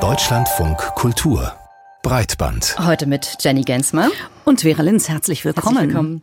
Deutschlandfunk Kultur Breitband. Heute mit Jenny Gensmer und Vera Linz. Herzlich willkommen. Herzlich willkommen.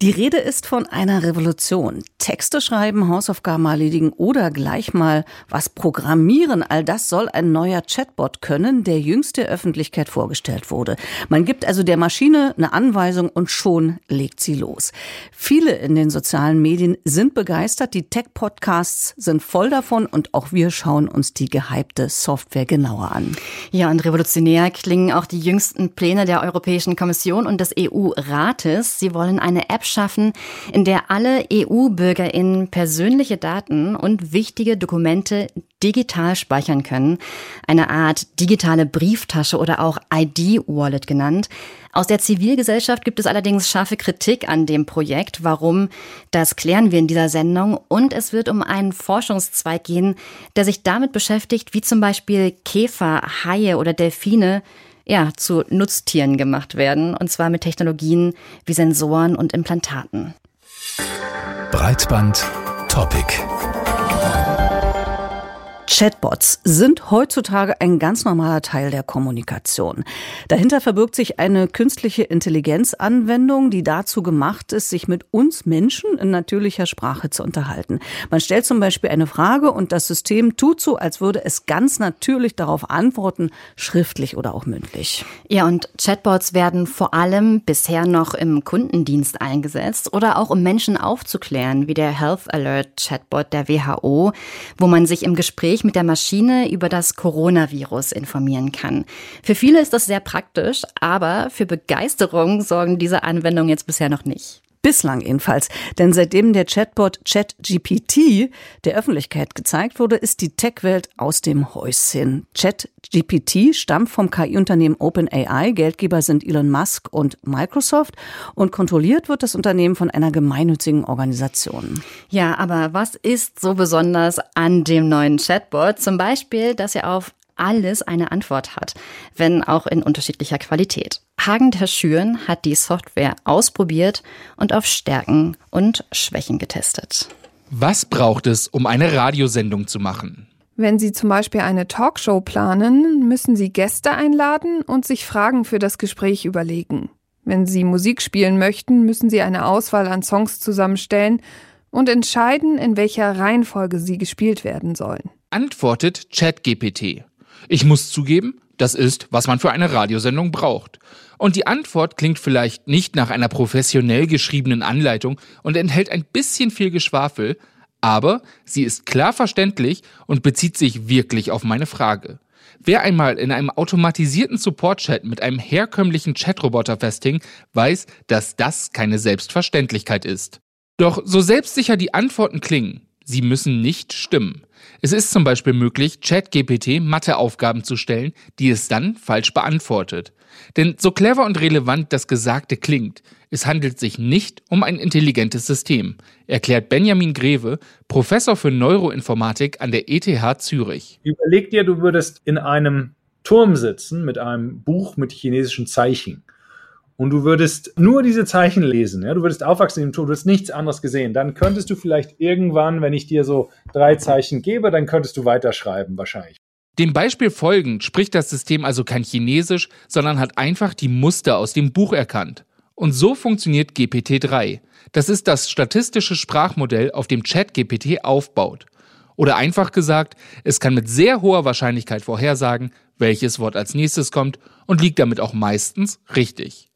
Die Rede ist von einer Revolution. Texte schreiben, Hausaufgaben erledigen oder gleich mal was programmieren. All das soll ein neuer Chatbot können, der jüngst der Öffentlichkeit vorgestellt wurde. Man gibt also der Maschine eine Anweisung und schon legt sie los. Viele in den sozialen Medien sind begeistert. Die Tech-Podcasts sind voll davon und auch wir schauen uns die gehypte Software genauer an. Ja, und revolutionär klingen auch die jüngsten Pläne der Europäischen Kommission und des EU-Rates. Sie wollen eine App schaffen, in der alle EU-BürgerInnen persönliche Daten und wichtige Dokumente digital speichern können. Eine Art digitale Brieftasche oder auch ID-Wallet genannt. Aus der Zivilgesellschaft gibt es allerdings scharfe Kritik an dem Projekt. Warum? Das klären wir in dieser Sendung. Und es wird um einen Forschungszweig gehen, der sich damit beschäftigt, wie zum Beispiel Käfer, Haie oder Delfine ja, zu Nutztieren gemacht werden, und zwar mit Technologien wie Sensoren und Implantaten. Breitband Topic. Chatbots sind heutzutage ein ganz normaler Teil der Kommunikation. Dahinter verbirgt sich eine künstliche Intelligenzanwendung, die dazu gemacht ist, sich mit uns Menschen in natürlicher Sprache zu unterhalten. Man stellt zum Beispiel eine Frage und das System tut so, als würde es ganz natürlich darauf antworten, schriftlich oder auch mündlich. Ja, und Chatbots werden vor allem bisher noch im Kundendienst eingesetzt oder auch um Menschen aufzuklären, wie der Health Alert Chatbot der WHO, wo man sich im Gespräch Gespräch mit der Maschine über das Coronavirus informieren kann. Für viele ist das sehr praktisch, aber für Begeisterung sorgen diese Anwendungen jetzt bisher noch nicht. Bislang jedenfalls. Denn seitdem der Chatbot ChatGPT der Öffentlichkeit gezeigt wurde, ist die Tech-Welt aus dem Häuschen. ChatGPT stammt vom KI-Unternehmen OpenAI. Geldgeber sind Elon Musk und Microsoft. Und kontrolliert wird das Unternehmen von einer gemeinnützigen Organisation. Ja, aber was ist so besonders an dem neuen Chatbot? Zum Beispiel, dass er auf alles eine Antwort hat, wenn auch in unterschiedlicher Qualität. Hagen der Schüren hat die Software ausprobiert und auf Stärken und Schwächen getestet. Was braucht es, um eine Radiosendung zu machen? Wenn Sie zum Beispiel eine Talkshow planen, müssen Sie Gäste einladen und sich Fragen für das Gespräch überlegen. Wenn Sie Musik spielen möchten, müssen Sie eine Auswahl an Songs zusammenstellen und entscheiden, in welcher Reihenfolge sie gespielt werden sollen. Antwortet ChatGPT. Ich muss zugeben, das ist, was man für eine Radiosendung braucht. Und die Antwort klingt vielleicht nicht nach einer professionell geschriebenen Anleitung und enthält ein bisschen viel Geschwafel, aber sie ist klar verständlich und bezieht sich wirklich auf meine Frage. Wer einmal in einem automatisierten Support-Chat mit einem herkömmlichen Chatroboter festhing, weiß, dass das keine Selbstverständlichkeit ist. Doch so selbstsicher die Antworten klingen, sie müssen nicht stimmen. Es ist zum Beispiel möglich, ChatGPT Matheaufgaben zu stellen, die es dann falsch beantwortet. Denn so clever und relevant das Gesagte klingt, es handelt sich nicht um ein intelligentes System, erklärt Benjamin Greve, Professor für Neuroinformatik an der ETH Zürich. Überleg dir, du würdest in einem Turm sitzen mit einem Buch mit chinesischen Zeichen und du würdest nur diese Zeichen lesen, ja, du würdest aufwachsen im Tod, du würdest nichts anderes gesehen, dann könntest du vielleicht irgendwann, wenn ich dir so drei Zeichen gebe, dann könntest du weiterschreiben wahrscheinlich. Dem Beispiel folgend spricht das System also kein Chinesisch, sondern hat einfach die Muster aus dem Buch erkannt. Und so funktioniert GPT-3. Das ist das statistische Sprachmodell, auf dem ChatGPT aufbaut. Oder einfach gesagt, es kann mit sehr hoher Wahrscheinlichkeit vorhersagen, welches Wort als nächstes kommt und liegt damit auch meistens richtig.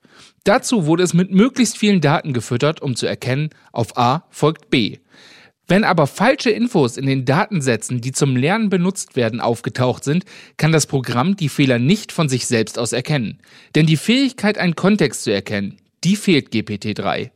Dazu wurde es mit möglichst vielen Daten gefüttert, um zu erkennen, auf A folgt B. Wenn aber falsche Infos in den Datensätzen, die zum Lernen benutzt werden, aufgetaucht sind, kann das Programm die Fehler nicht von sich selbst aus erkennen. Denn die Fähigkeit, einen Kontext zu erkennen, die fehlt GPT-3.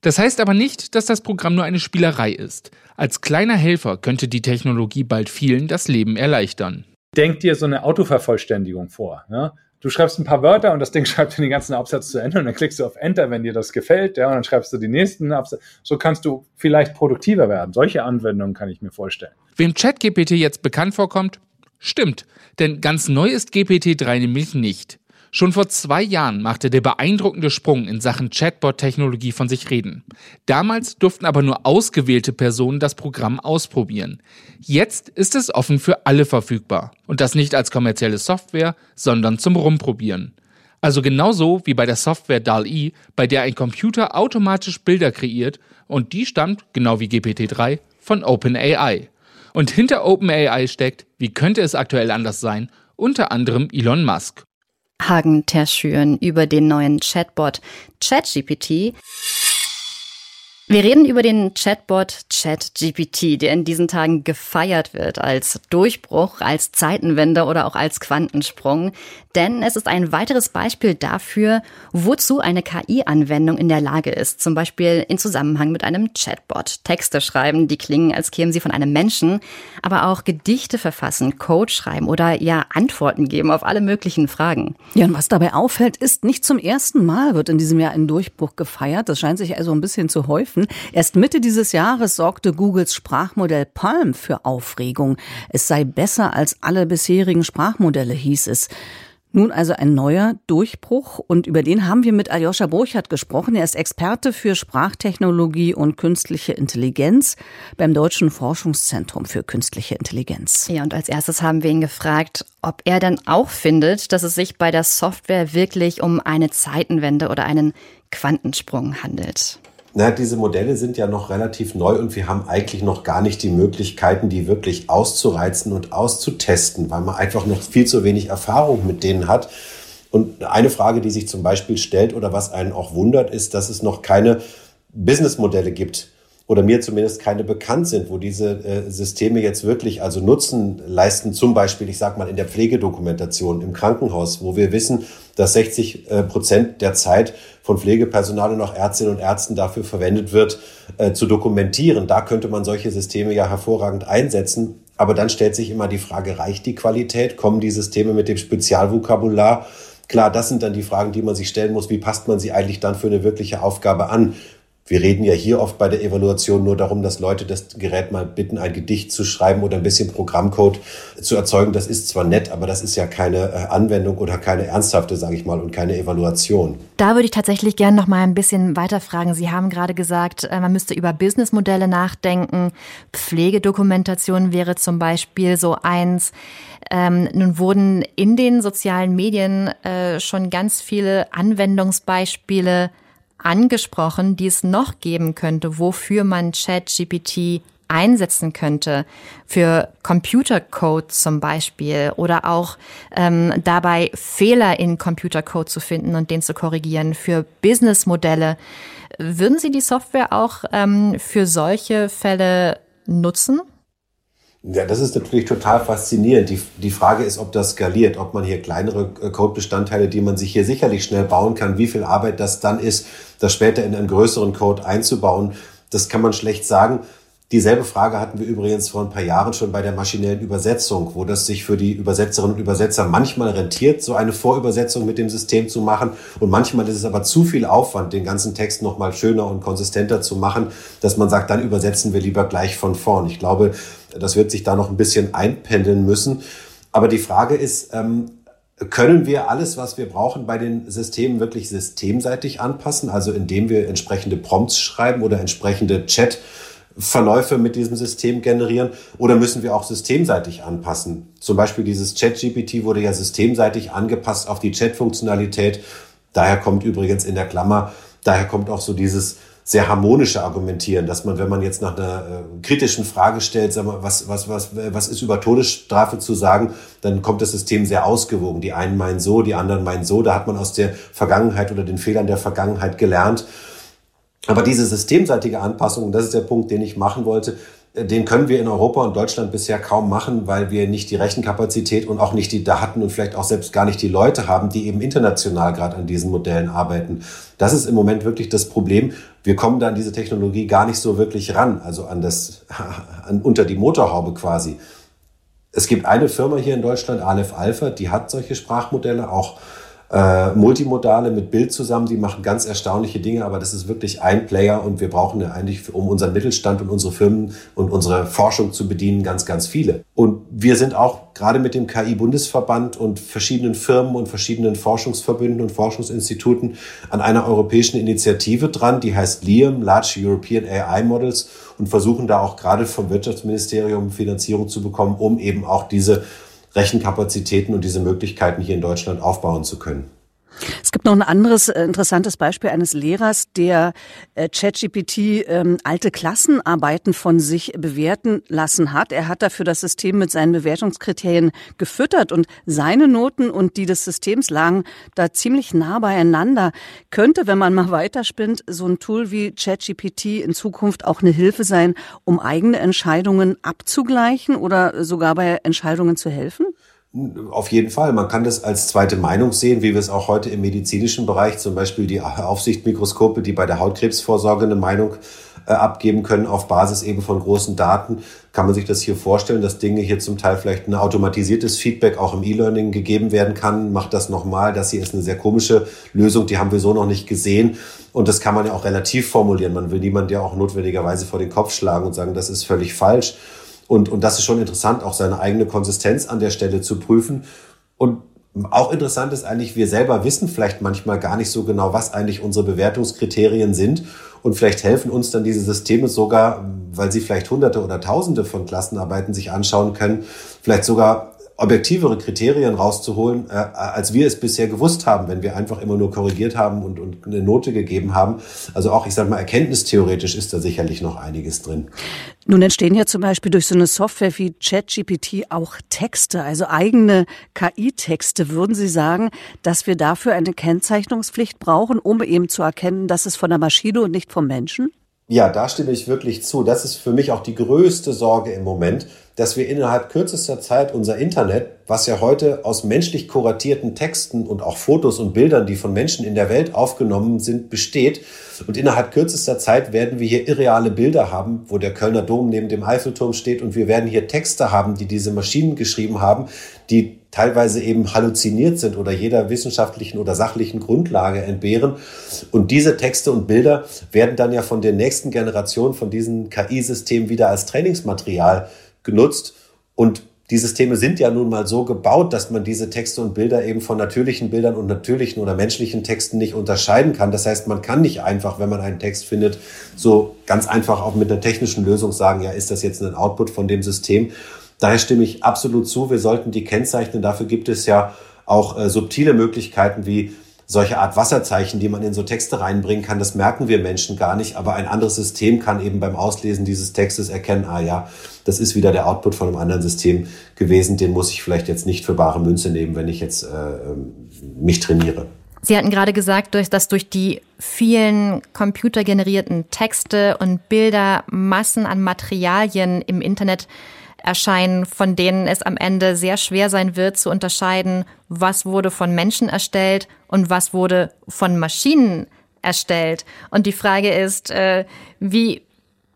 Das heißt aber nicht, dass das Programm nur eine Spielerei ist. Als kleiner Helfer könnte die Technologie bald vielen das Leben erleichtern. Denk dir so eine Autovervollständigung vor. Ja? Du schreibst ein paar Wörter und das Ding schreibt den ganzen Absatz zu Ende und dann klickst du auf Enter, wenn dir das gefällt, ja, und dann schreibst du die nächsten Absätze. So kannst du vielleicht produktiver werden. Solche Anwendungen kann ich mir vorstellen. Wem ChatGPT jetzt bekannt vorkommt, stimmt, denn ganz neu ist GPT-3 nämlich nicht. Schon vor zwei Jahren machte der beeindruckende Sprung in Sachen Chatbot-Technologie von sich reden. Damals durften aber nur ausgewählte Personen das Programm ausprobieren. Jetzt ist es offen für alle verfügbar. Und das nicht als kommerzielle Software, sondern zum Rumprobieren. Also genauso wie bei der Software DAL-E, bei der ein Computer automatisch Bilder kreiert und die stammt, genau wie GPT-3, von OpenAI. Und hinter OpenAI steckt, wie könnte es aktuell anders sein, unter anderem Elon Musk. Hagen Terschüren über den neuen Chatbot ChatGPT. Wir reden über den Chatbot ChatGPT, der in diesen Tagen gefeiert wird als Durchbruch, als Zeitenwende oder auch als Quantensprung. Denn es ist ein weiteres Beispiel dafür, wozu eine KI-Anwendung in der Lage ist. Zum Beispiel in Zusammenhang mit einem Chatbot. Texte schreiben, die klingen, als kämen sie von einem Menschen, aber auch Gedichte verfassen, Code schreiben oder ja Antworten geben auf alle möglichen Fragen. Ja, und was dabei auffällt, ist, nicht zum ersten Mal wird in diesem Jahr ein Durchbruch gefeiert. Das scheint sich also ein bisschen zu häufen. Erst Mitte dieses Jahres sorgte Googles Sprachmodell Palm für Aufregung. Es sei besser als alle bisherigen Sprachmodelle, hieß es. Nun also ein neuer Durchbruch und über den haben wir mit Aljoscha Burchardt gesprochen. Er ist Experte für Sprachtechnologie und künstliche Intelligenz beim Deutschen Forschungszentrum für künstliche Intelligenz. Ja, und als erstes haben wir ihn gefragt, ob er dann auch findet, dass es sich bei der Software wirklich um eine Zeitenwende oder einen Quantensprung handelt. Na, diese Modelle sind ja noch relativ neu und wir haben eigentlich noch gar nicht die Möglichkeiten, die wirklich auszureizen und auszutesten, weil man einfach noch viel zu wenig Erfahrung mit denen hat. Und eine Frage, die sich zum Beispiel stellt oder was einen auch wundert, ist, dass es noch keine Businessmodelle gibt, oder mir zumindest keine bekannt sind, wo diese äh, Systeme jetzt wirklich also Nutzen leisten, zum Beispiel, ich sage mal, in der Pflegedokumentation im Krankenhaus, wo wir wissen, dass 60 äh, Prozent der Zeit von Pflegepersonal und auch Ärztinnen und Ärzten dafür verwendet wird, äh, zu dokumentieren. Da könnte man solche Systeme ja hervorragend einsetzen. Aber dann stellt sich immer die Frage, reicht die Qualität? Kommen die Systeme mit dem Spezialvokabular? Klar, das sind dann die Fragen, die man sich stellen muss. Wie passt man sie eigentlich dann für eine wirkliche Aufgabe an? Wir reden ja hier oft bei der Evaluation nur darum, dass Leute das Gerät mal bitten, ein Gedicht zu schreiben oder ein bisschen Programmcode zu erzeugen. Das ist zwar nett, aber das ist ja keine äh, Anwendung oder keine ernsthafte, sage ich mal, und keine Evaluation. Da würde ich tatsächlich gerne noch mal ein bisschen weiterfragen. Sie haben gerade gesagt, äh, man müsste über Businessmodelle nachdenken. Pflegedokumentation wäre zum Beispiel so eins. Ähm, nun wurden in den sozialen Medien äh, schon ganz viele Anwendungsbeispiele angesprochen, die es noch geben könnte, wofür man ChatGPT einsetzen könnte für Computercode zum Beispiel oder auch ähm, dabei Fehler in Computercode zu finden und den zu korrigieren für Businessmodelle. Würden Sie die Software auch ähm, für solche Fälle nutzen? Ja, das ist natürlich total faszinierend. Die, die Frage ist, ob das skaliert, ob man hier kleinere äh, Codebestandteile, die man sich hier sicherlich schnell bauen kann, wie viel Arbeit das dann ist, das später in einen größeren Code einzubauen. Das kann man schlecht sagen. Dieselbe Frage hatten wir übrigens vor ein paar Jahren schon bei der maschinellen Übersetzung, wo das sich für die Übersetzerinnen und Übersetzer manchmal rentiert, so eine Vorübersetzung mit dem System zu machen. Und manchmal ist es aber zu viel Aufwand, den ganzen Text nochmal schöner und konsistenter zu machen, dass man sagt, dann übersetzen wir lieber gleich von vorn. Ich glaube, das wird sich da noch ein bisschen einpendeln müssen. Aber die Frage ist, ähm, können wir alles, was wir brauchen, bei den Systemen wirklich systemseitig anpassen? Also indem wir entsprechende Prompts schreiben oder entsprechende Chat- Verläufe mit diesem System generieren oder müssen wir auch systemseitig anpassen? Zum Beispiel dieses Chat-GPT wurde ja systemseitig angepasst auf die Chat-Funktionalität. Daher kommt übrigens in der Klammer, daher kommt auch so dieses sehr harmonische Argumentieren, dass man, wenn man jetzt nach einer äh, kritischen Frage stellt, sag mal, was, was, was, was ist über Todesstrafe zu sagen, dann kommt das System sehr ausgewogen. Die einen meinen so, die anderen meinen so. Da hat man aus der Vergangenheit oder den Fehlern der Vergangenheit gelernt. Aber diese systemseitige Anpassung, und das ist der Punkt, den ich machen wollte, den können wir in Europa und Deutschland bisher kaum machen, weil wir nicht die Rechenkapazität und auch nicht die Daten und vielleicht auch selbst gar nicht die Leute haben, die eben international gerade an diesen Modellen arbeiten. Das ist im Moment wirklich das Problem. Wir kommen da an diese Technologie gar nicht so wirklich ran, also an das, an, unter die Motorhaube quasi. Es gibt eine Firma hier in Deutschland, Aleph Alpha, die hat solche Sprachmodelle auch äh, Multimodale mit Bild zusammen, die machen ganz erstaunliche Dinge, aber das ist wirklich ein Player und wir brauchen ja eigentlich, um unseren Mittelstand und unsere Firmen und unsere Forschung zu bedienen, ganz, ganz viele. Und wir sind auch gerade mit dem KI-Bundesverband und verschiedenen Firmen und verschiedenen Forschungsverbünden und Forschungsinstituten an einer europäischen Initiative dran, die heißt LIAM, Large European AI Models, und versuchen da auch gerade vom Wirtschaftsministerium Finanzierung zu bekommen, um eben auch diese Rechenkapazitäten und diese Möglichkeiten hier in Deutschland aufbauen zu können. Es gibt noch ein anderes äh, interessantes Beispiel eines Lehrers, der äh, ChatGPT ähm, alte Klassenarbeiten von sich bewerten lassen hat. Er hat dafür das System mit seinen Bewertungskriterien gefüttert und seine Noten und die des Systems lagen da ziemlich nah beieinander. Könnte, wenn man mal weiterspinnt, so ein Tool wie ChatGPT in Zukunft auch eine Hilfe sein, um eigene Entscheidungen abzugleichen oder sogar bei Entscheidungen zu helfen? Auf jeden Fall. Man kann das als zweite Meinung sehen, wie wir es auch heute im medizinischen Bereich, zum Beispiel die Aufsichtmikroskope, die bei der Hautkrebsvorsorge eine Meinung äh, abgeben können auf Basis eben von großen Daten. Kann man sich das hier vorstellen, dass Dinge hier zum Teil vielleicht ein automatisiertes Feedback auch im E-Learning gegeben werden kann? Macht das nochmal. Das hier ist eine sehr komische Lösung, die haben wir so noch nicht gesehen. Und das kann man ja auch relativ formulieren. Man will niemand ja auch notwendigerweise vor den Kopf schlagen und sagen, das ist völlig falsch. Und, und das ist schon interessant, auch seine eigene Konsistenz an der Stelle zu prüfen. Und auch interessant ist eigentlich, wir selber wissen vielleicht manchmal gar nicht so genau, was eigentlich unsere Bewertungskriterien sind. Und vielleicht helfen uns dann diese Systeme sogar, weil sie vielleicht hunderte oder tausende von Klassenarbeiten sich anschauen können, vielleicht sogar objektivere Kriterien rauszuholen, äh, als wir es bisher gewusst haben, wenn wir einfach immer nur korrigiert haben und, und eine Note gegeben haben. Also auch, ich sage mal, erkenntnistheoretisch ist da sicherlich noch einiges drin. Nun entstehen ja zum Beispiel durch so eine Software wie ChatGPT auch Texte, also eigene KI-Texte. Würden Sie sagen, dass wir dafür eine Kennzeichnungspflicht brauchen, um eben zu erkennen, dass es von der Maschine und nicht vom Menschen? Ja, da stimme ich wirklich zu. Das ist für mich auch die größte Sorge im Moment, dass wir innerhalb kürzester Zeit unser Internet, was ja heute aus menschlich kuratierten Texten und auch Fotos und Bildern, die von Menschen in der Welt aufgenommen sind, besteht. Und innerhalb kürzester Zeit werden wir hier irreale Bilder haben, wo der Kölner Dom neben dem Eiffelturm steht. Und wir werden hier Texte haben, die diese Maschinen geschrieben haben, die teilweise eben halluziniert sind oder jeder wissenschaftlichen oder sachlichen Grundlage entbehren. Und diese Texte und Bilder werden dann ja von der nächsten Generation von diesen KI-Systemen wieder als Trainingsmaterial genutzt. Und die Systeme sind ja nun mal so gebaut, dass man diese Texte und Bilder eben von natürlichen Bildern und natürlichen oder menschlichen Texten nicht unterscheiden kann. Das heißt, man kann nicht einfach, wenn man einen Text findet, so ganz einfach auch mit einer technischen Lösung sagen, ja, ist das jetzt ein Output von dem System? Daher stimme ich absolut zu, wir sollten die kennzeichnen. Dafür gibt es ja auch äh, subtile Möglichkeiten wie solche Art Wasserzeichen, die man in so Texte reinbringen kann, das merken wir Menschen gar nicht. Aber ein anderes System kann eben beim Auslesen dieses Textes erkennen, ah ja, das ist wieder der Output von einem anderen System gewesen. Den muss ich vielleicht jetzt nicht für bare Münze nehmen, wenn ich jetzt äh, ähm, mich trainiere. Sie hatten gerade gesagt, dass durch die vielen computergenerierten Texte und Bilder Massen an Materialien im Internet erscheinen, von denen es am Ende sehr schwer sein wird zu unterscheiden, was wurde von Menschen erstellt und was wurde von Maschinen erstellt. Und die Frage ist, äh, wie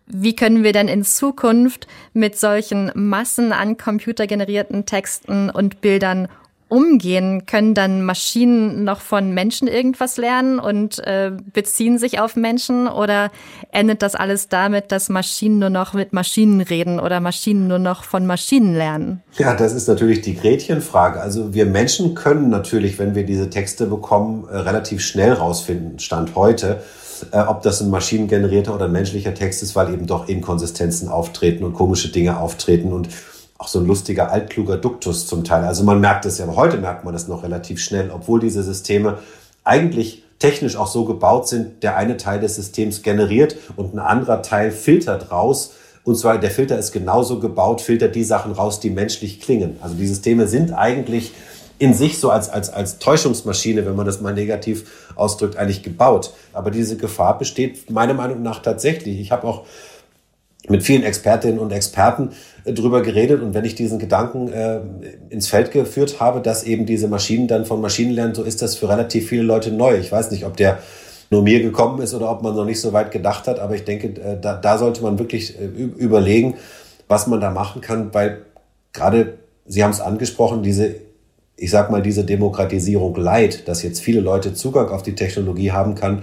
wie können wir denn in Zukunft mit solchen Massen an computergenerierten Texten und Bildern umgehen? Können dann Maschinen noch von Menschen irgendwas lernen und äh, beziehen sich auf Menschen? Oder endet das alles damit, dass Maschinen nur noch mit Maschinen reden oder Maschinen nur noch von Maschinen lernen? Ja, das ist natürlich die Gretchenfrage. Also wir Menschen können natürlich, wenn wir diese Texte bekommen, äh, relativ schnell rausfinden, Stand heute, äh, ob das ein maschinengenerierter oder ein menschlicher Text ist, weil eben doch Inkonsistenzen auftreten und komische Dinge auftreten und auch so ein lustiger, altkluger Duktus zum Teil. Also man merkt es ja, aber heute merkt man das noch relativ schnell, obwohl diese Systeme eigentlich technisch auch so gebaut sind, der eine Teil des Systems generiert und ein anderer Teil filtert raus. Und zwar der Filter ist genauso gebaut, filtert die Sachen raus, die menschlich klingen. Also die Systeme sind eigentlich in sich so als, als, als Täuschungsmaschine, wenn man das mal negativ ausdrückt, eigentlich gebaut. Aber diese Gefahr besteht meiner Meinung nach tatsächlich. Ich habe auch mit vielen Expertinnen und Experten äh, drüber geredet und wenn ich diesen Gedanken äh, ins Feld geführt habe, dass eben diese Maschinen dann von Maschinen lernen, so ist das für relativ viele Leute neu. Ich weiß nicht, ob der nur mir gekommen ist oder ob man noch nicht so weit gedacht hat, aber ich denke, äh, da, da sollte man wirklich äh, überlegen, was man da machen kann, weil gerade Sie haben es angesprochen, diese ich sag mal, diese Demokratisierung leid, dass jetzt viele Leute Zugang auf die Technologie haben kann,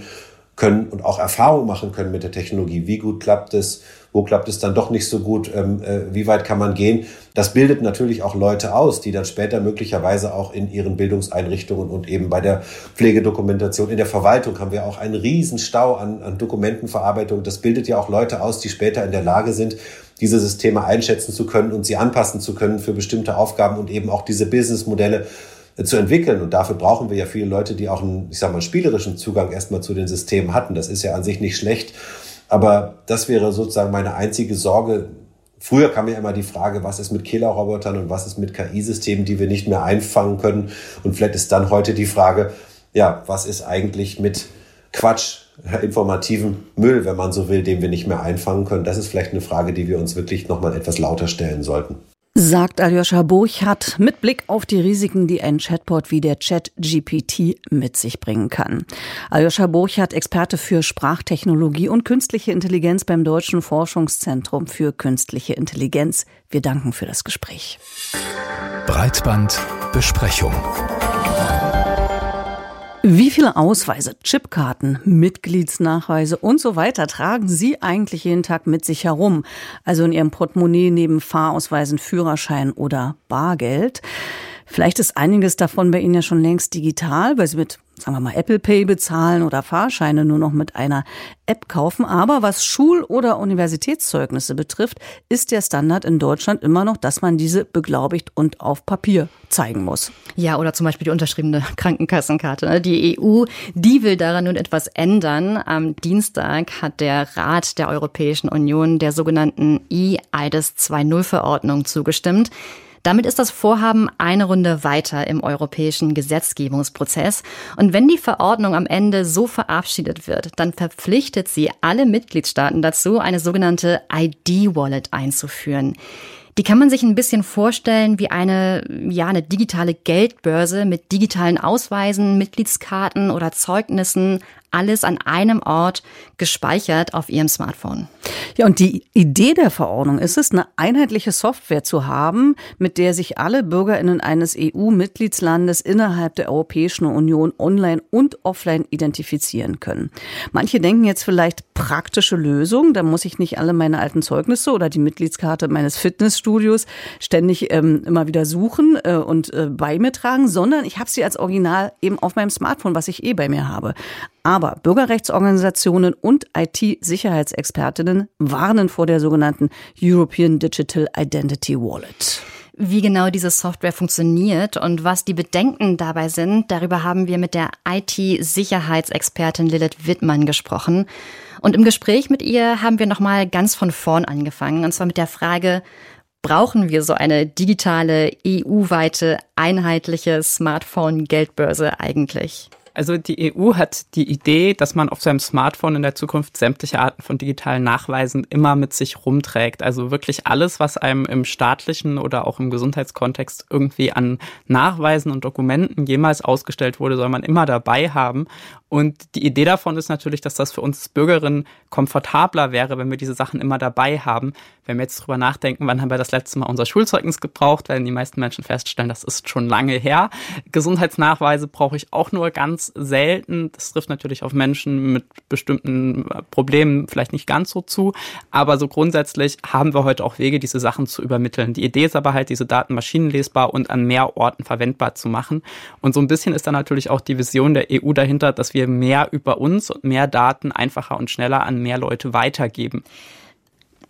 können und auch Erfahrung machen können mit der Technologie. Wie gut klappt es? Wo klappt es dann doch nicht so gut? Ähm, äh, wie weit kann man gehen? Das bildet natürlich auch Leute aus, die dann später möglicherweise auch in ihren Bildungseinrichtungen und eben bei der Pflegedokumentation, in der Verwaltung haben wir auch einen riesen Stau an, an Dokumentenverarbeitung. Das bildet ja auch Leute aus, die später in der Lage sind, diese Systeme einschätzen zu können und sie anpassen zu können für bestimmte Aufgaben und eben auch diese Businessmodelle zu entwickeln. Und dafür brauchen wir ja viele Leute, die auch einen, ich sag mal, spielerischen Zugang erstmal zu den Systemen hatten. Das ist ja an sich nicht schlecht. Aber das wäre sozusagen meine einzige Sorge. Früher kam ja immer die Frage, was ist mit Killerrobotern und was ist mit KI-Systemen, die wir nicht mehr einfangen können. Und vielleicht ist dann heute die Frage, ja, was ist eigentlich mit Quatsch, informativen Müll, wenn man so will, den wir nicht mehr einfangen können? Das ist vielleicht eine Frage, die wir uns wirklich nochmal etwas lauter stellen sollten. Sagt Aljoscha Burchardt mit Blick auf die Risiken, die ein Chatbot wie der Chat-GPT mit sich bringen kann. Aljoscha Burchardt, Experte für Sprachtechnologie und künstliche Intelligenz beim Deutschen Forschungszentrum für künstliche Intelligenz. Wir danken für das Gespräch. Breitbandbesprechung. Viele Ausweise, Chipkarten, Mitgliedsnachweise und so weiter tragen Sie eigentlich jeden Tag mit sich herum? Also in Ihrem Portemonnaie neben Fahrausweisen, Führerschein oder Bargeld? Vielleicht ist einiges davon bei Ihnen ja schon längst digital, weil Sie mit sagen wir mal, Apple Pay bezahlen oder Fahrscheine nur noch mit einer App kaufen. Aber was Schul- oder Universitätszeugnisse betrifft, ist der Standard in Deutschland immer noch, dass man diese beglaubigt und auf Papier zeigen muss. Ja, oder zum Beispiel die unterschriebene Krankenkassenkarte. Ne? Die EU, die will daran nun etwas ändern. Am Dienstag hat der Rat der Europäischen Union der sogenannten E-IDES 2.0 Verordnung zugestimmt. Damit ist das Vorhaben eine Runde weiter im europäischen Gesetzgebungsprozess. Und wenn die Verordnung am Ende so verabschiedet wird, dann verpflichtet sie alle Mitgliedstaaten dazu, eine sogenannte ID-Wallet einzuführen. Die kann man sich ein bisschen vorstellen wie eine, ja, eine digitale Geldbörse mit digitalen Ausweisen, Mitgliedskarten oder Zeugnissen, alles an einem Ort gespeichert auf Ihrem Smartphone. Ja, und die Idee der Verordnung ist es, eine einheitliche Software zu haben, mit der sich alle Bürgerinnen eines EU-Mitgliedslandes innerhalb der Europäischen Union online und offline identifizieren können. Manche denken jetzt vielleicht praktische Lösung, da muss ich nicht alle meine alten Zeugnisse oder die Mitgliedskarte meines Fitnessstudios ständig ähm, immer wieder suchen äh, und äh, bei mir tragen, sondern ich habe sie als Original eben auf meinem Smartphone, was ich eh bei mir habe. Aber Bürgerrechtsorganisationen und IT-Sicherheitsexpertinnen warnen vor der sogenannten European Digital Identity Wallet. Wie genau diese Software funktioniert und was die Bedenken dabei sind, darüber haben wir mit der IT-Sicherheitsexpertin Lilith Wittmann gesprochen. Und im Gespräch mit ihr haben wir nochmal ganz von vorn angefangen, und zwar mit der Frage, brauchen wir so eine digitale, EU-weite, einheitliche Smartphone-Geldbörse eigentlich? Also die EU hat die Idee, dass man auf seinem Smartphone in der Zukunft sämtliche Arten von digitalen Nachweisen immer mit sich rumträgt. Also wirklich alles, was einem im staatlichen oder auch im Gesundheitskontext irgendwie an Nachweisen und Dokumenten jemals ausgestellt wurde, soll man immer dabei haben. Und die Idee davon ist natürlich, dass das für uns Bürgerinnen komfortabler wäre, wenn wir diese Sachen immer dabei haben. Wenn wir jetzt drüber nachdenken, wann haben wir das letzte Mal unser Schulzeugnis gebraucht, werden die meisten Menschen feststellen, das ist schon lange her. Gesundheitsnachweise brauche ich auch nur ganz selten. Das trifft natürlich auf Menschen mit bestimmten Problemen vielleicht nicht ganz so zu. Aber so grundsätzlich haben wir heute auch Wege, diese Sachen zu übermitteln. Die Idee ist aber halt, diese Daten maschinenlesbar und an mehr Orten verwendbar zu machen. Und so ein bisschen ist dann natürlich auch die Vision der EU dahinter, dass wir wir mehr über uns und mehr Daten einfacher und schneller an mehr Leute weitergeben.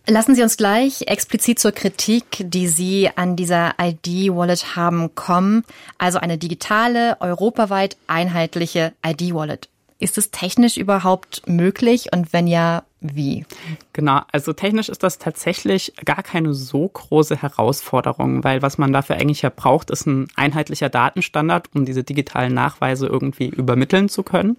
Lassen Sie uns gleich explizit zur Kritik, die Sie an dieser ID-Wallet haben, kommen. Also eine digitale, europaweit einheitliche ID-Wallet. Ist es technisch überhaupt möglich und wenn ja, wie? Genau, also technisch ist das tatsächlich gar keine so große Herausforderung, weil was man dafür eigentlich ja braucht, ist ein einheitlicher Datenstandard, um diese digitalen Nachweise irgendwie übermitteln zu können.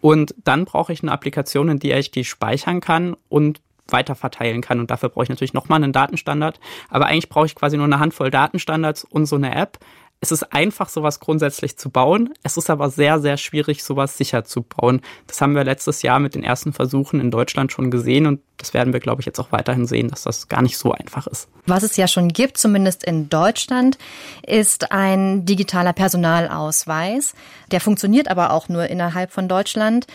Und dann brauche ich eine Applikation, in der ich die speichern kann und weiter verteilen kann. Und dafür brauche ich natürlich nochmal einen Datenstandard. Aber eigentlich brauche ich quasi nur eine Handvoll Datenstandards und so eine App. Es ist einfach, sowas grundsätzlich zu bauen. Es ist aber sehr, sehr schwierig, sowas sicher zu bauen. Das haben wir letztes Jahr mit den ersten Versuchen in Deutschland schon gesehen und das werden wir, glaube ich, jetzt auch weiterhin sehen, dass das gar nicht so einfach ist. Was es ja schon gibt, zumindest in Deutschland, ist ein digitaler Personalausweis. Der funktioniert aber auch nur innerhalb von Deutschland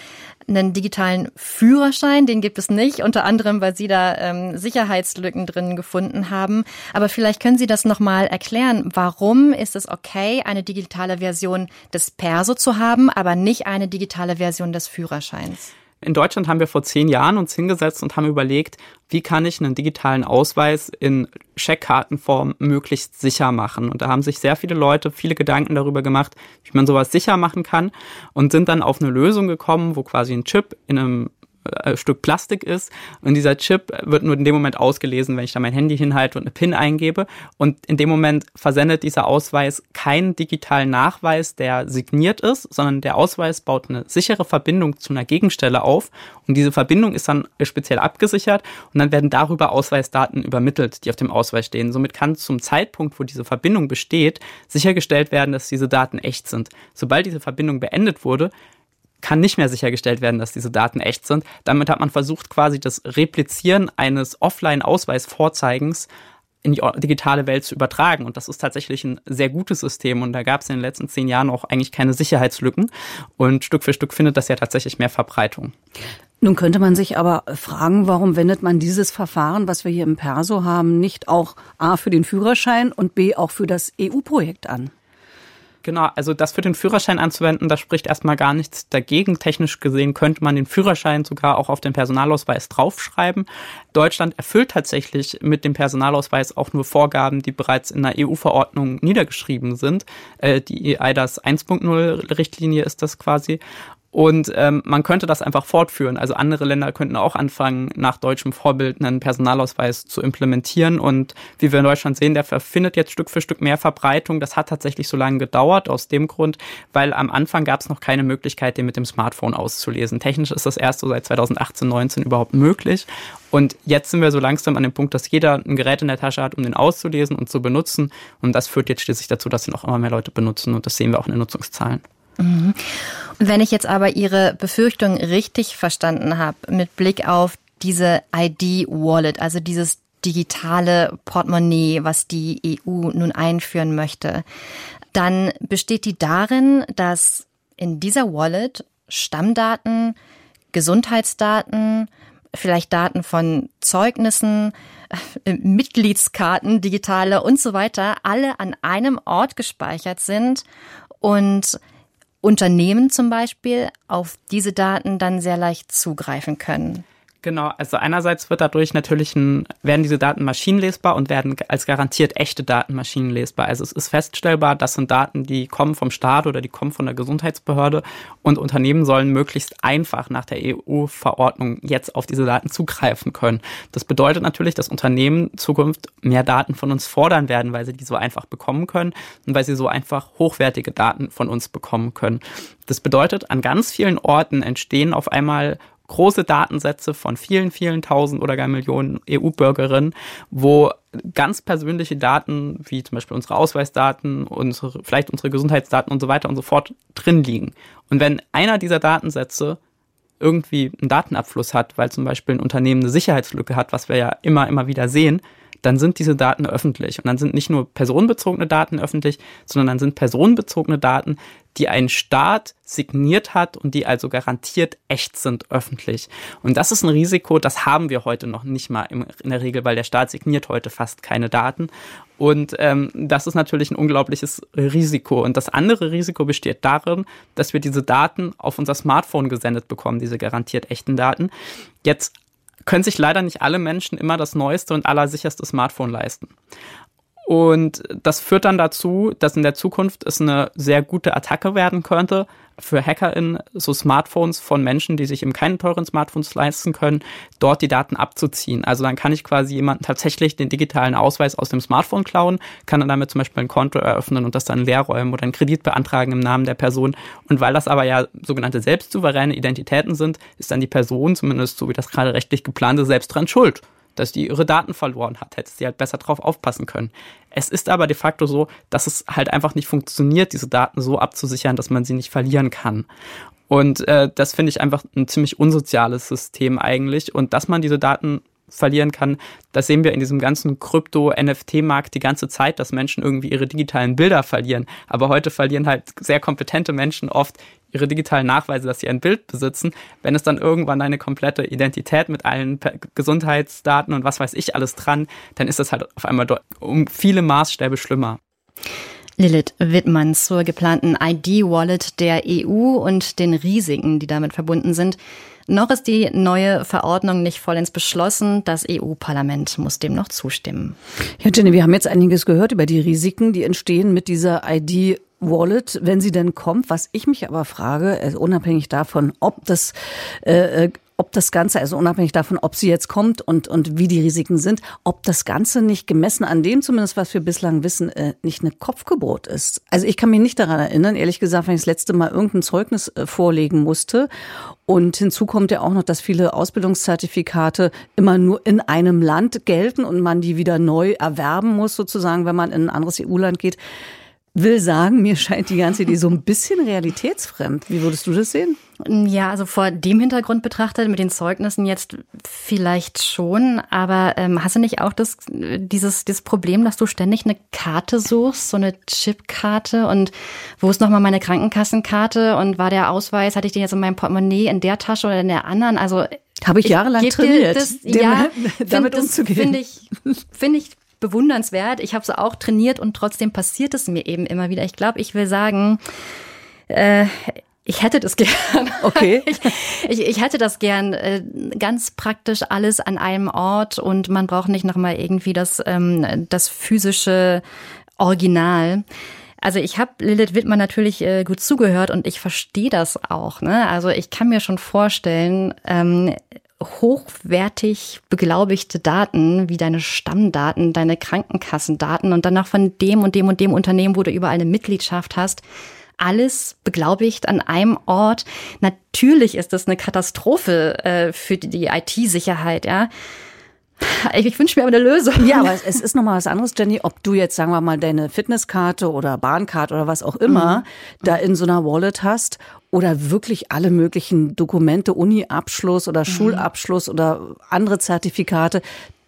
einen digitalen Führerschein, den gibt es nicht, unter anderem, weil Sie da ähm, Sicherheitslücken drin gefunden haben. Aber vielleicht können Sie das nochmal erklären. Warum ist es okay, eine digitale Version des Perso zu haben, aber nicht eine digitale Version des Führerscheins? In Deutschland haben wir vor zehn Jahren uns hingesetzt und haben überlegt, wie kann ich einen digitalen Ausweis in Checkkartenform möglichst sicher machen. Und da haben sich sehr viele Leute viele Gedanken darüber gemacht, wie man sowas sicher machen kann und sind dann auf eine Lösung gekommen, wo quasi ein Chip in einem äh, Stück Plastik ist und dieser Chip wird nur in dem Moment ausgelesen, wenn ich da mein Handy hinhalte und eine PIN eingebe und in dem Moment versendet dieser Ausweis keinen digitalen Nachweis, der signiert ist, sondern der Ausweis baut eine sichere Verbindung zu einer Gegenstelle auf und diese Verbindung ist dann speziell abgesichert und dann werden darüber Ausweisdaten übermittelt, die auf dem Ausweis stehen. Somit kann zum Zeitpunkt, wo diese Verbindung besteht, sichergestellt werden, dass diese Daten echt sind. Sobald diese Verbindung beendet wurde, kann nicht mehr sichergestellt werden, dass diese Daten echt sind. Damit hat man versucht, quasi das Replizieren eines Offline-Ausweisvorzeigens in die digitale Welt zu übertragen. Und das ist tatsächlich ein sehr gutes System. Und da gab es in den letzten zehn Jahren auch eigentlich keine Sicherheitslücken. Und Stück für Stück findet das ja tatsächlich mehr Verbreitung. Nun könnte man sich aber fragen, warum wendet man dieses Verfahren, was wir hier im Perso haben, nicht auch A für den Führerschein und B auch für das EU-Projekt an? Genau, also das für den Führerschein anzuwenden, da spricht erstmal gar nichts dagegen. Technisch gesehen könnte man den Führerschein sogar auch auf den Personalausweis draufschreiben. Deutschland erfüllt tatsächlich mit dem Personalausweis auch nur Vorgaben, die bereits in der EU-Verordnung niedergeschrieben sind. Äh, die EIDAS 1.0 Richtlinie ist das quasi. Und ähm, man könnte das einfach fortführen. Also andere Länder könnten auch anfangen, nach deutschem Vorbild einen Personalausweis zu implementieren. Und wie wir in Deutschland sehen, der findet jetzt Stück für Stück mehr Verbreitung. Das hat tatsächlich so lange gedauert, aus dem Grund, weil am Anfang gab es noch keine Möglichkeit, den mit dem Smartphone auszulesen. Technisch ist das erst so seit 2018, 19 überhaupt möglich. Und jetzt sind wir so langsam an dem Punkt, dass jeder ein Gerät in der Tasche hat, um den auszulesen und zu benutzen. Und das führt jetzt schließlich dazu, dass ihn auch immer mehr Leute benutzen. Und das sehen wir auch in den Nutzungszahlen. Mhm. Und wenn ich jetzt aber Ihre Befürchtung richtig verstanden habe, mit Blick auf diese ID-Wallet, also dieses digitale Portemonnaie, was die EU nun einführen möchte, dann besteht die darin, dass in dieser Wallet Stammdaten, Gesundheitsdaten, vielleicht Daten von Zeugnissen, äh, Mitgliedskarten, digitale und so weiter, alle an einem Ort gespeichert sind und Unternehmen zum Beispiel auf diese Daten dann sehr leicht zugreifen können. Genau, also einerseits wird dadurch natürlich ein, werden diese Daten maschinenlesbar und werden als garantiert echte Daten maschinenlesbar. Also es ist feststellbar, das sind Daten, die kommen vom Staat oder die kommen von der Gesundheitsbehörde und Unternehmen sollen möglichst einfach nach der EU-Verordnung jetzt auf diese Daten zugreifen können. Das bedeutet natürlich, dass Unternehmen Zukunft mehr Daten von uns fordern werden, weil sie die so einfach bekommen können und weil sie so einfach hochwertige Daten von uns bekommen können. Das bedeutet, an ganz vielen Orten entstehen auf einmal große Datensätze von vielen, vielen tausend oder gar Millionen EU-Bürgerinnen, wo ganz persönliche Daten, wie zum Beispiel unsere Ausweisdaten, unsere, vielleicht unsere Gesundheitsdaten und so weiter und so fort drin liegen. Und wenn einer dieser Datensätze irgendwie einen Datenabfluss hat, weil zum Beispiel ein Unternehmen eine Sicherheitslücke hat, was wir ja immer, immer wieder sehen, dann sind diese Daten öffentlich. Und dann sind nicht nur personenbezogene Daten öffentlich, sondern dann sind personenbezogene Daten, die ein Staat signiert hat und die also garantiert echt sind öffentlich. Und das ist ein Risiko, das haben wir heute noch nicht mal in der Regel, weil der Staat signiert heute fast keine Daten. Und ähm, das ist natürlich ein unglaubliches Risiko. Und das andere Risiko besteht darin, dass wir diese Daten auf unser Smartphone gesendet bekommen, diese garantiert echten Daten. Jetzt können sich leider nicht alle Menschen immer das neueste und allersicherste Smartphone leisten. Und das führt dann dazu, dass in der Zukunft es eine sehr gute Attacke werden könnte, für HackerInnen so Smartphones von Menschen, die sich eben keine teuren Smartphones leisten können, dort die Daten abzuziehen. Also dann kann ich quasi jemanden tatsächlich den digitalen Ausweis aus dem Smartphone klauen, kann dann damit zum Beispiel ein Konto eröffnen und das dann leer räumen oder einen Kredit beantragen im Namen der Person. Und weil das aber ja sogenannte selbstsouveräne Identitäten sind, ist dann die Person, zumindest so wie das gerade rechtlich geplante, selbst dran schuld dass die ihre Daten verloren hat, hätte sie halt besser drauf aufpassen können. Es ist aber de facto so, dass es halt einfach nicht funktioniert, diese Daten so abzusichern, dass man sie nicht verlieren kann. Und äh, das finde ich einfach ein ziemlich unsoziales System eigentlich. Und dass man diese Daten verlieren kann. Das sehen wir in diesem ganzen Krypto-NFT-Markt die ganze Zeit, dass Menschen irgendwie ihre digitalen Bilder verlieren. Aber heute verlieren halt sehr kompetente Menschen oft ihre digitalen Nachweise, dass sie ein Bild besitzen. Wenn es dann irgendwann eine komplette Identität mit allen Gesundheitsdaten und was weiß ich alles dran, dann ist das halt auf einmal um viele Maßstäbe schlimmer. Lilith Wittmann zur geplanten ID-Wallet der EU und den Risiken, die damit verbunden sind. Noch ist die neue Verordnung nicht vollends beschlossen. Das EU-Parlament muss dem noch zustimmen. Ja, Jenny, wir haben jetzt einiges gehört über die Risiken, die entstehen mit dieser ID Wallet, wenn sie denn kommt. Was ich mich aber frage, also unabhängig davon, ob das äh, äh ob das Ganze, also unabhängig davon, ob sie jetzt kommt und, und wie die Risiken sind, ob das Ganze nicht gemessen an dem zumindest, was wir bislang wissen, äh, nicht eine Kopfgeburt ist. Also ich kann mich nicht daran erinnern, ehrlich gesagt, wenn ich das letzte Mal irgendein Zeugnis äh, vorlegen musste. Und hinzu kommt ja auch noch, dass viele Ausbildungszertifikate immer nur in einem Land gelten und man die wieder neu erwerben muss, sozusagen, wenn man in ein anderes EU-Land geht will sagen, mir scheint die ganze Idee so ein bisschen realitätsfremd. Wie würdest du das sehen? Ja, also vor dem Hintergrund betrachtet, mit den Zeugnissen jetzt vielleicht schon, aber ähm, hast du nicht auch das, dieses, dieses Problem, dass du ständig eine Karte suchst, so eine Chipkarte und wo ist nochmal meine Krankenkassenkarte und war der Ausweis, hatte ich den jetzt in meinem Portemonnaie in der Tasche oder in der anderen? Also habe ich jahrelang ich trainiert, das, ja, damit umzugehen. Finde ich, finde ich bewundernswert. Ich habe es auch trainiert und trotzdem passiert es mir eben immer wieder. Ich glaube, ich will sagen, äh, ich hätte das gern. Okay. Ich, ich, ich hätte das gern äh, ganz praktisch alles an einem Ort und man braucht nicht nochmal irgendwie das, ähm, das physische Original. Also ich habe Lilith Wittmann natürlich äh, gut zugehört und ich verstehe das auch. Ne? Also ich kann mir schon vorstellen, ähm, hochwertig beglaubigte Daten, wie deine Stammdaten, deine Krankenkassendaten und dann noch von dem und dem und dem Unternehmen, wo du überall eine Mitgliedschaft hast, alles beglaubigt an einem Ort. Natürlich ist das eine Katastrophe äh, für die IT-Sicherheit, ja. Ich, ich wünsche mir aber eine Lösung. Ja, aber es ist nochmal was anderes, Jenny, ob du jetzt, sagen wir mal, deine Fitnesskarte oder Bahnkarte oder was auch immer mhm. da in so einer Wallet hast oder wirklich alle möglichen Dokumente, Uni-Abschluss oder mhm. Schulabschluss oder andere Zertifikate.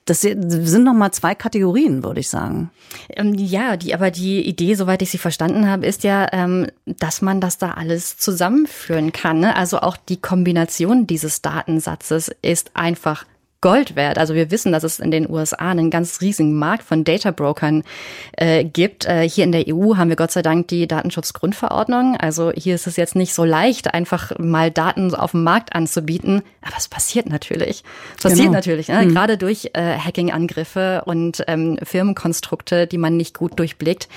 Das sind noch mal zwei Kategorien, würde ich sagen. Ähm, ja, die, aber die Idee, soweit ich sie verstanden habe, ist ja, ähm, dass man das da alles zusammenführen kann. Ne? Also auch die Kombination dieses Datensatzes ist einfach Gold wert. Also wir wissen, dass es in den USA einen ganz riesigen Markt von Data Brokern äh, gibt. Äh, hier in der EU haben wir Gott sei Dank die Datenschutzgrundverordnung. Also hier ist es jetzt nicht so leicht, einfach mal Daten auf dem Markt anzubieten. Aber es passiert natürlich. Es passiert genau. natürlich, ne? mhm. gerade durch äh, Hacking-Angriffe und ähm, Firmenkonstrukte, die man nicht gut durchblickt.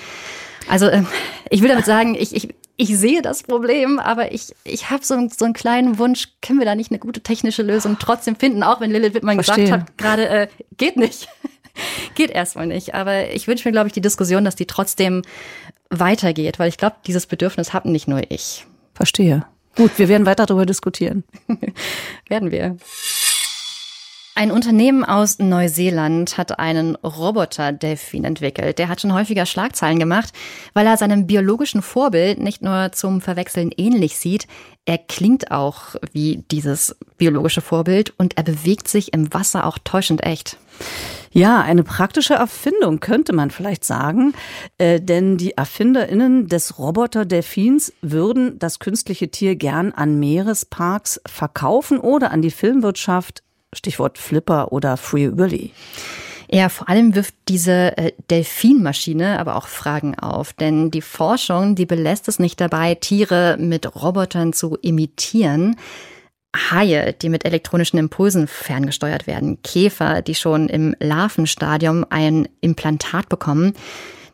Also äh, ich will damit sagen, ich, ich, ich sehe das Problem, aber ich, ich habe so, so einen kleinen Wunsch, können wir da nicht eine gute technische Lösung trotzdem finden, auch wenn Lilith Wittmann Verstehe. gesagt hat, gerade äh, geht nicht. geht erstmal nicht. Aber ich wünsche mir, glaube ich, die Diskussion, dass die trotzdem weitergeht, weil ich glaube, dieses Bedürfnis haben nicht nur ich. Verstehe. Gut, wir werden weiter darüber diskutieren. werden wir. Ein Unternehmen aus Neuseeland hat einen Roboter-Delfin entwickelt. Der hat schon häufiger Schlagzeilen gemacht, weil er seinem biologischen Vorbild nicht nur zum Verwechseln ähnlich sieht, er klingt auch wie dieses biologische Vorbild und er bewegt sich im Wasser auch täuschend echt. Ja, eine praktische Erfindung könnte man vielleicht sagen, äh, denn die Erfinderinnen des Roboter-Delfins würden das künstliche Tier gern an Meeresparks verkaufen oder an die Filmwirtschaft Stichwort Flipper oder Free Willy. Ja, vor allem wirft diese äh, Delfinmaschine aber auch Fragen auf, denn die Forschung, die belässt es nicht dabei, Tiere mit Robotern zu imitieren. Haie, die mit elektronischen Impulsen ferngesteuert werden, Käfer, die schon im Larvenstadium ein Implantat bekommen.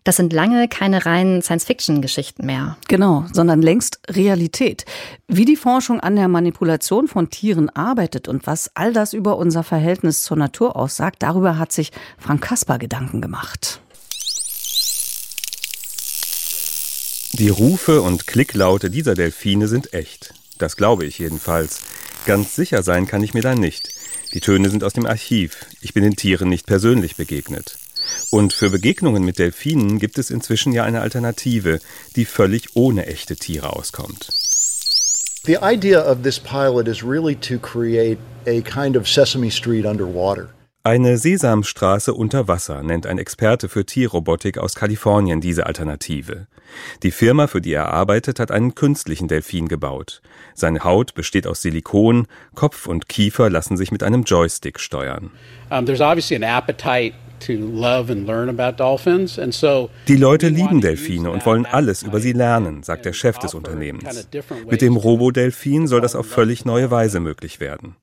Das sind lange keine reinen Science-Fiction-Geschichten mehr. Genau, sondern längst Realität. Wie die Forschung an der Manipulation von Tieren arbeitet und was all das über unser Verhältnis zur Natur aussagt, darüber hat sich Frank Kasper Gedanken gemacht. Die Rufe und Klicklaute dieser Delfine sind echt. Das glaube ich jedenfalls. Ganz sicher sein kann ich mir da nicht. Die Töne sind aus dem Archiv. Ich bin den Tieren nicht persönlich begegnet. Und für Begegnungen mit Delfinen gibt es inzwischen ja eine Alternative, die völlig ohne echte Tiere auskommt. The idea of this pilot is really to create a kind of Sesame Street underwater. Eine Sesamstraße unter Wasser nennt ein Experte für Tierrobotik aus Kalifornien diese Alternative. Die Firma, für die er arbeitet, hat einen künstlichen Delfin gebaut. Seine Haut besteht aus Silikon, Kopf und Kiefer lassen sich mit einem Joystick steuern. Um, there's obviously an appetite die Leute lieben Delfine und wollen alles über sie lernen, sagt der Chef des Unternehmens. Mit dem Robodelfin soll das auf völlig neue Weise möglich werden.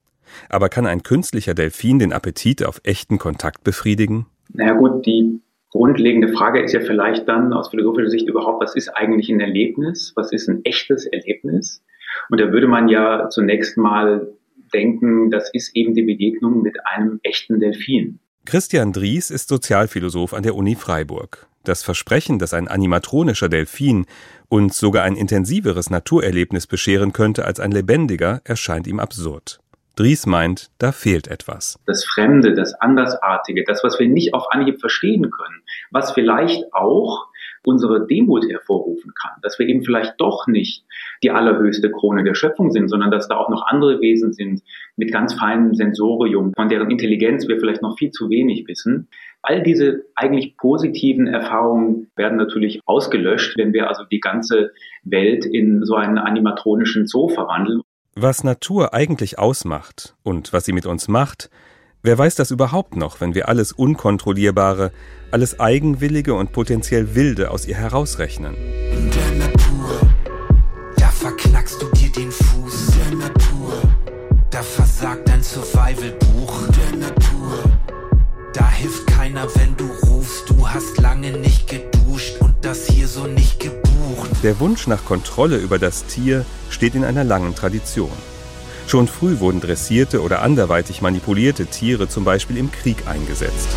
Aber kann ein künstlicher Delfin den Appetit auf echten Kontakt befriedigen? Na ja, gut, die grundlegende Frage ist ja vielleicht dann aus philosophischer Sicht überhaupt, was ist eigentlich ein Erlebnis? Was ist ein echtes Erlebnis? Und da würde man ja zunächst mal denken, das ist eben die Begegnung mit einem echten Delfin. Christian Dries ist Sozialphilosoph an der Uni Freiburg. Das Versprechen, dass ein animatronischer Delfin uns sogar ein intensiveres Naturerlebnis bescheren könnte als ein lebendiger, erscheint ihm absurd. Dries meint, da fehlt etwas. Das Fremde, das Andersartige, das, was wir nicht auf Anhieb verstehen können, was vielleicht auch unsere Demut hervorrufen kann, dass wir eben vielleicht doch nicht die allerhöchste Krone der Schöpfung sind, sondern dass da auch noch andere Wesen sind mit ganz feinem Sensorium, von deren Intelligenz wir vielleicht noch viel zu wenig wissen. All diese eigentlich positiven Erfahrungen werden natürlich ausgelöscht, wenn wir also die ganze Welt in so einen animatronischen Zoo verwandeln. Was Natur eigentlich ausmacht und was sie mit uns macht, wer weiß das überhaupt noch, wenn wir alles Unkontrollierbare, alles Eigenwillige und potenziell Wilde aus ihr herausrechnen? Der Natur, da verknackst du dir den Fuß. Der Natur, da versagt dein Survival-Buch. Der Natur, da hilft keiner, wenn du rufst. Du hast lange nicht geduscht und das hier so nicht gebucht. Der Wunsch nach Kontrolle über das Tier steht in einer langen Tradition. Schon früh wurden dressierte oder anderweitig manipulierte Tiere zum Beispiel im Krieg eingesetzt.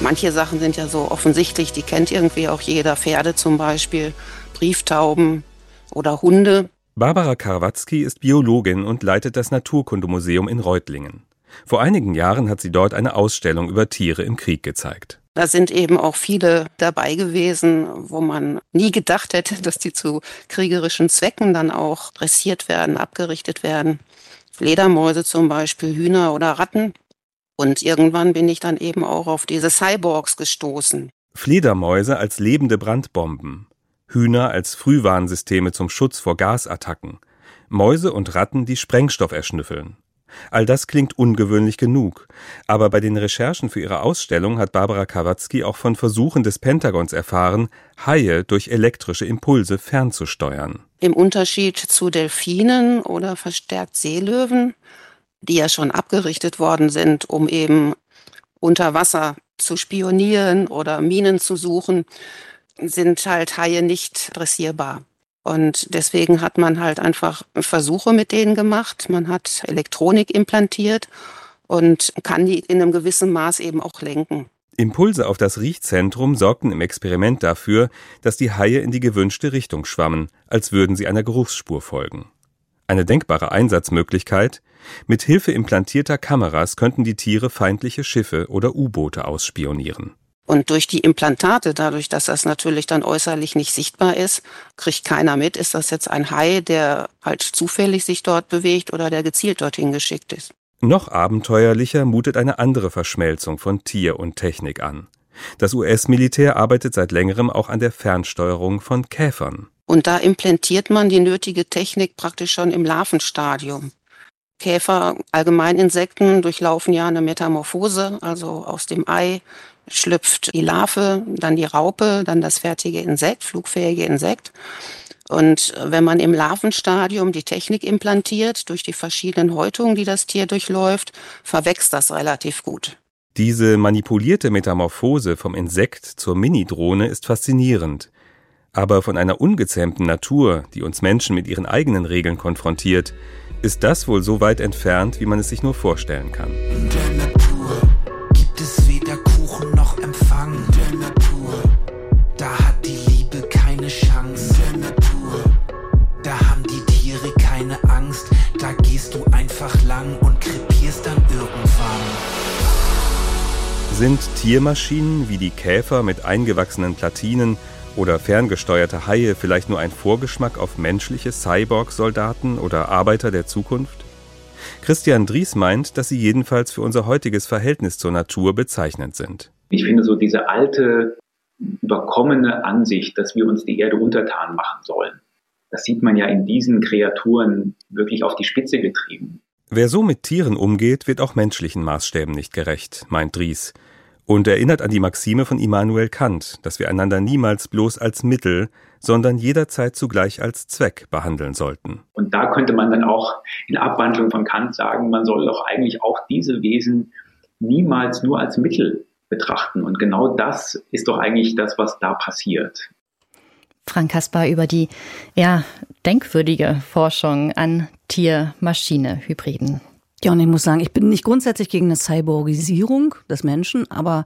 Manche Sachen sind ja so offensichtlich, die kennt irgendwie auch jeder. Pferde zum Beispiel, Brieftauben oder Hunde. Barbara Karwatzki ist Biologin und leitet das Naturkundemuseum in Reutlingen. Vor einigen Jahren hat sie dort eine Ausstellung über Tiere im Krieg gezeigt. Da sind eben auch viele dabei gewesen, wo man nie gedacht hätte, dass die zu kriegerischen Zwecken dann auch dressiert werden, abgerichtet werden. Fledermäuse zum Beispiel, Hühner oder Ratten. Und irgendwann bin ich dann eben auch auf diese Cyborgs gestoßen. Fledermäuse als lebende Brandbomben, Hühner als Frühwarnsysteme zum Schutz vor Gasattacken, Mäuse und Ratten, die Sprengstoff erschnüffeln. All das klingt ungewöhnlich genug, aber bei den Recherchen für ihre Ausstellung hat Barbara Kawatzki auch von Versuchen des Pentagons erfahren, Haie durch elektrische Impulse fernzusteuern. Im Unterschied zu Delfinen oder verstärkt Seelöwen, die ja schon abgerichtet worden sind, um eben unter Wasser zu spionieren oder Minen zu suchen, sind halt Haie nicht dressierbar. Und deswegen hat man halt einfach Versuche mit denen gemacht. Man hat Elektronik implantiert und kann die in einem gewissen Maß eben auch lenken. Impulse auf das Riechzentrum sorgten im Experiment dafür, dass die Haie in die gewünschte Richtung schwammen, als würden sie einer Geruchsspur folgen. Eine denkbare Einsatzmöglichkeit? Mit Hilfe implantierter Kameras könnten die Tiere feindliche Schiffe oder U-Boote ausspionieren. Und durch die Implantate, dadurch, dass das natürlich dann äußerlich nicht sichtbar ist, kriegt keiner mit, ist das jetzt ein Hai, der halt zufällig sich dort bewegt oder der gezielt dorthin geschickt ist. Noch abenteuerlicher mutet eine andere Verschmelzung von Tier und Technik an. Das US-Militär arbeitet seit längerem auch an der Fernsteuerung von Käfern. Und da implantiert man die nötige Technik praktisch schon im Larvenstadium. Käfer, Allgemeininsekten, durchlaufen ja eine Metamorphose, also aus dem Ei schlüpft die Larve, dann die Raupe, dann das fertige Insekt, flugfähige Insekt. Und wenn man im Larvenstadium die Technik implantiert, durch die verschiedenen Häutungen, die das Tier durchläuft, verwächst das relativ gut. Diese manipulierte Metamorphose vom Insekt zur Mini-Drohne ist faszinierend. Aber von einer ungezähmten Natur, die uns Menschen mit ihren eigenen Regeln konfrontiert, ist das wohl so weit entfernt, wie man es sich nur vorstellen kann. Sind Tiermaschinen wie die Käfer mit eingewachsenen Platinen oder ferngesteuerte Haie vielleicht nur ein Vorgeschmack auf menschliche Cyborg-Soldaten oder Arbeiter der Zukunft? Christian Dries meint, dass sie jedenfalls für unser heutiges Verhältnis zur Natur bezeichnend sind. Ich finde so diese alte, überkommene Ansicht, dass wir uns die Erde untertan machen sollen, das sieht man ja in diesen Kreaturen wirklich auf die Spitze getrieben. Wer so mit Tieren umgeht, wird auch menschlichen Maßstäben nicht gerecht, meint Dries und erinnert an die Maxime von Immanuel Kant, dass wir einander niemals bloß als Mittel, sondern jederzeit zugleich als Zweck behandeln sollten. Und da könnte man dann auch in Abwandlung von Kant sagen, man soll doch eigentlich auch diese Wesen niemals nur als Mittel betrachten. Und genau das ist doch eigentlich das, was da passiert. Frank Kaspar über die ja, denkwürdige Forschung an Tier-Maschine-Hybriden. Ja, und ich muss sagen, ich bin nicht grundsätzlich gegen eine Cyborgisierung des Menschen, aber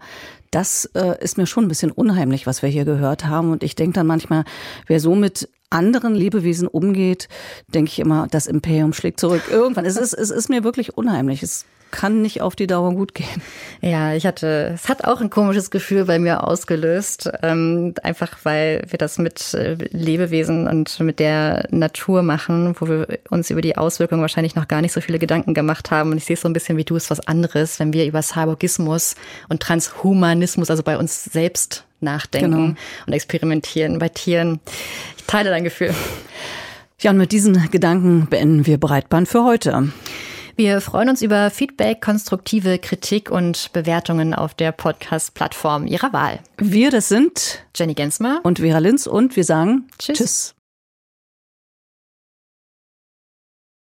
das äh, ist mir schon ein bisschen unheimlich, was wir hier gehört haben. Und ich denke dann manchmal, wer so mit anderen Lebewesen umgeht, denke ich immer, das Imperium schlägt zurück. Irgendwann. Es ist, es ist mir wirklich unheimlich. Es kann nicht auf die Dauer gut gehen. Ja, ich hatte, es hat auch ein komisches Gefühl bei mir ausgelöst, ähm, einfach weil wir das mit äh, Lebewesen und mit der Natur machen, wo wir uns über die Auswirkungen wahrscheinlich noch gar nicht so viele Gedanken gemacht haben. Und ich sehe es so ein bisschen wie du, es was anderes, wenn wir über Cyborgismus und Transhumanismus, also bei uns selbst nachdenken genau. und experimentieren bei Tieren. Ich teile dein Gefühl. Ja, und mit diesen Gedanken beenden wir Breitband für heute. Wir freuen uns über Feedback, konstruktive Kritik und Bewertungen auf der Podcast-Plattform Ihrer Wahl. Wir, das sind Jenny Gensmer und Vera Linz und wir sagen Tschüss. Tschüss.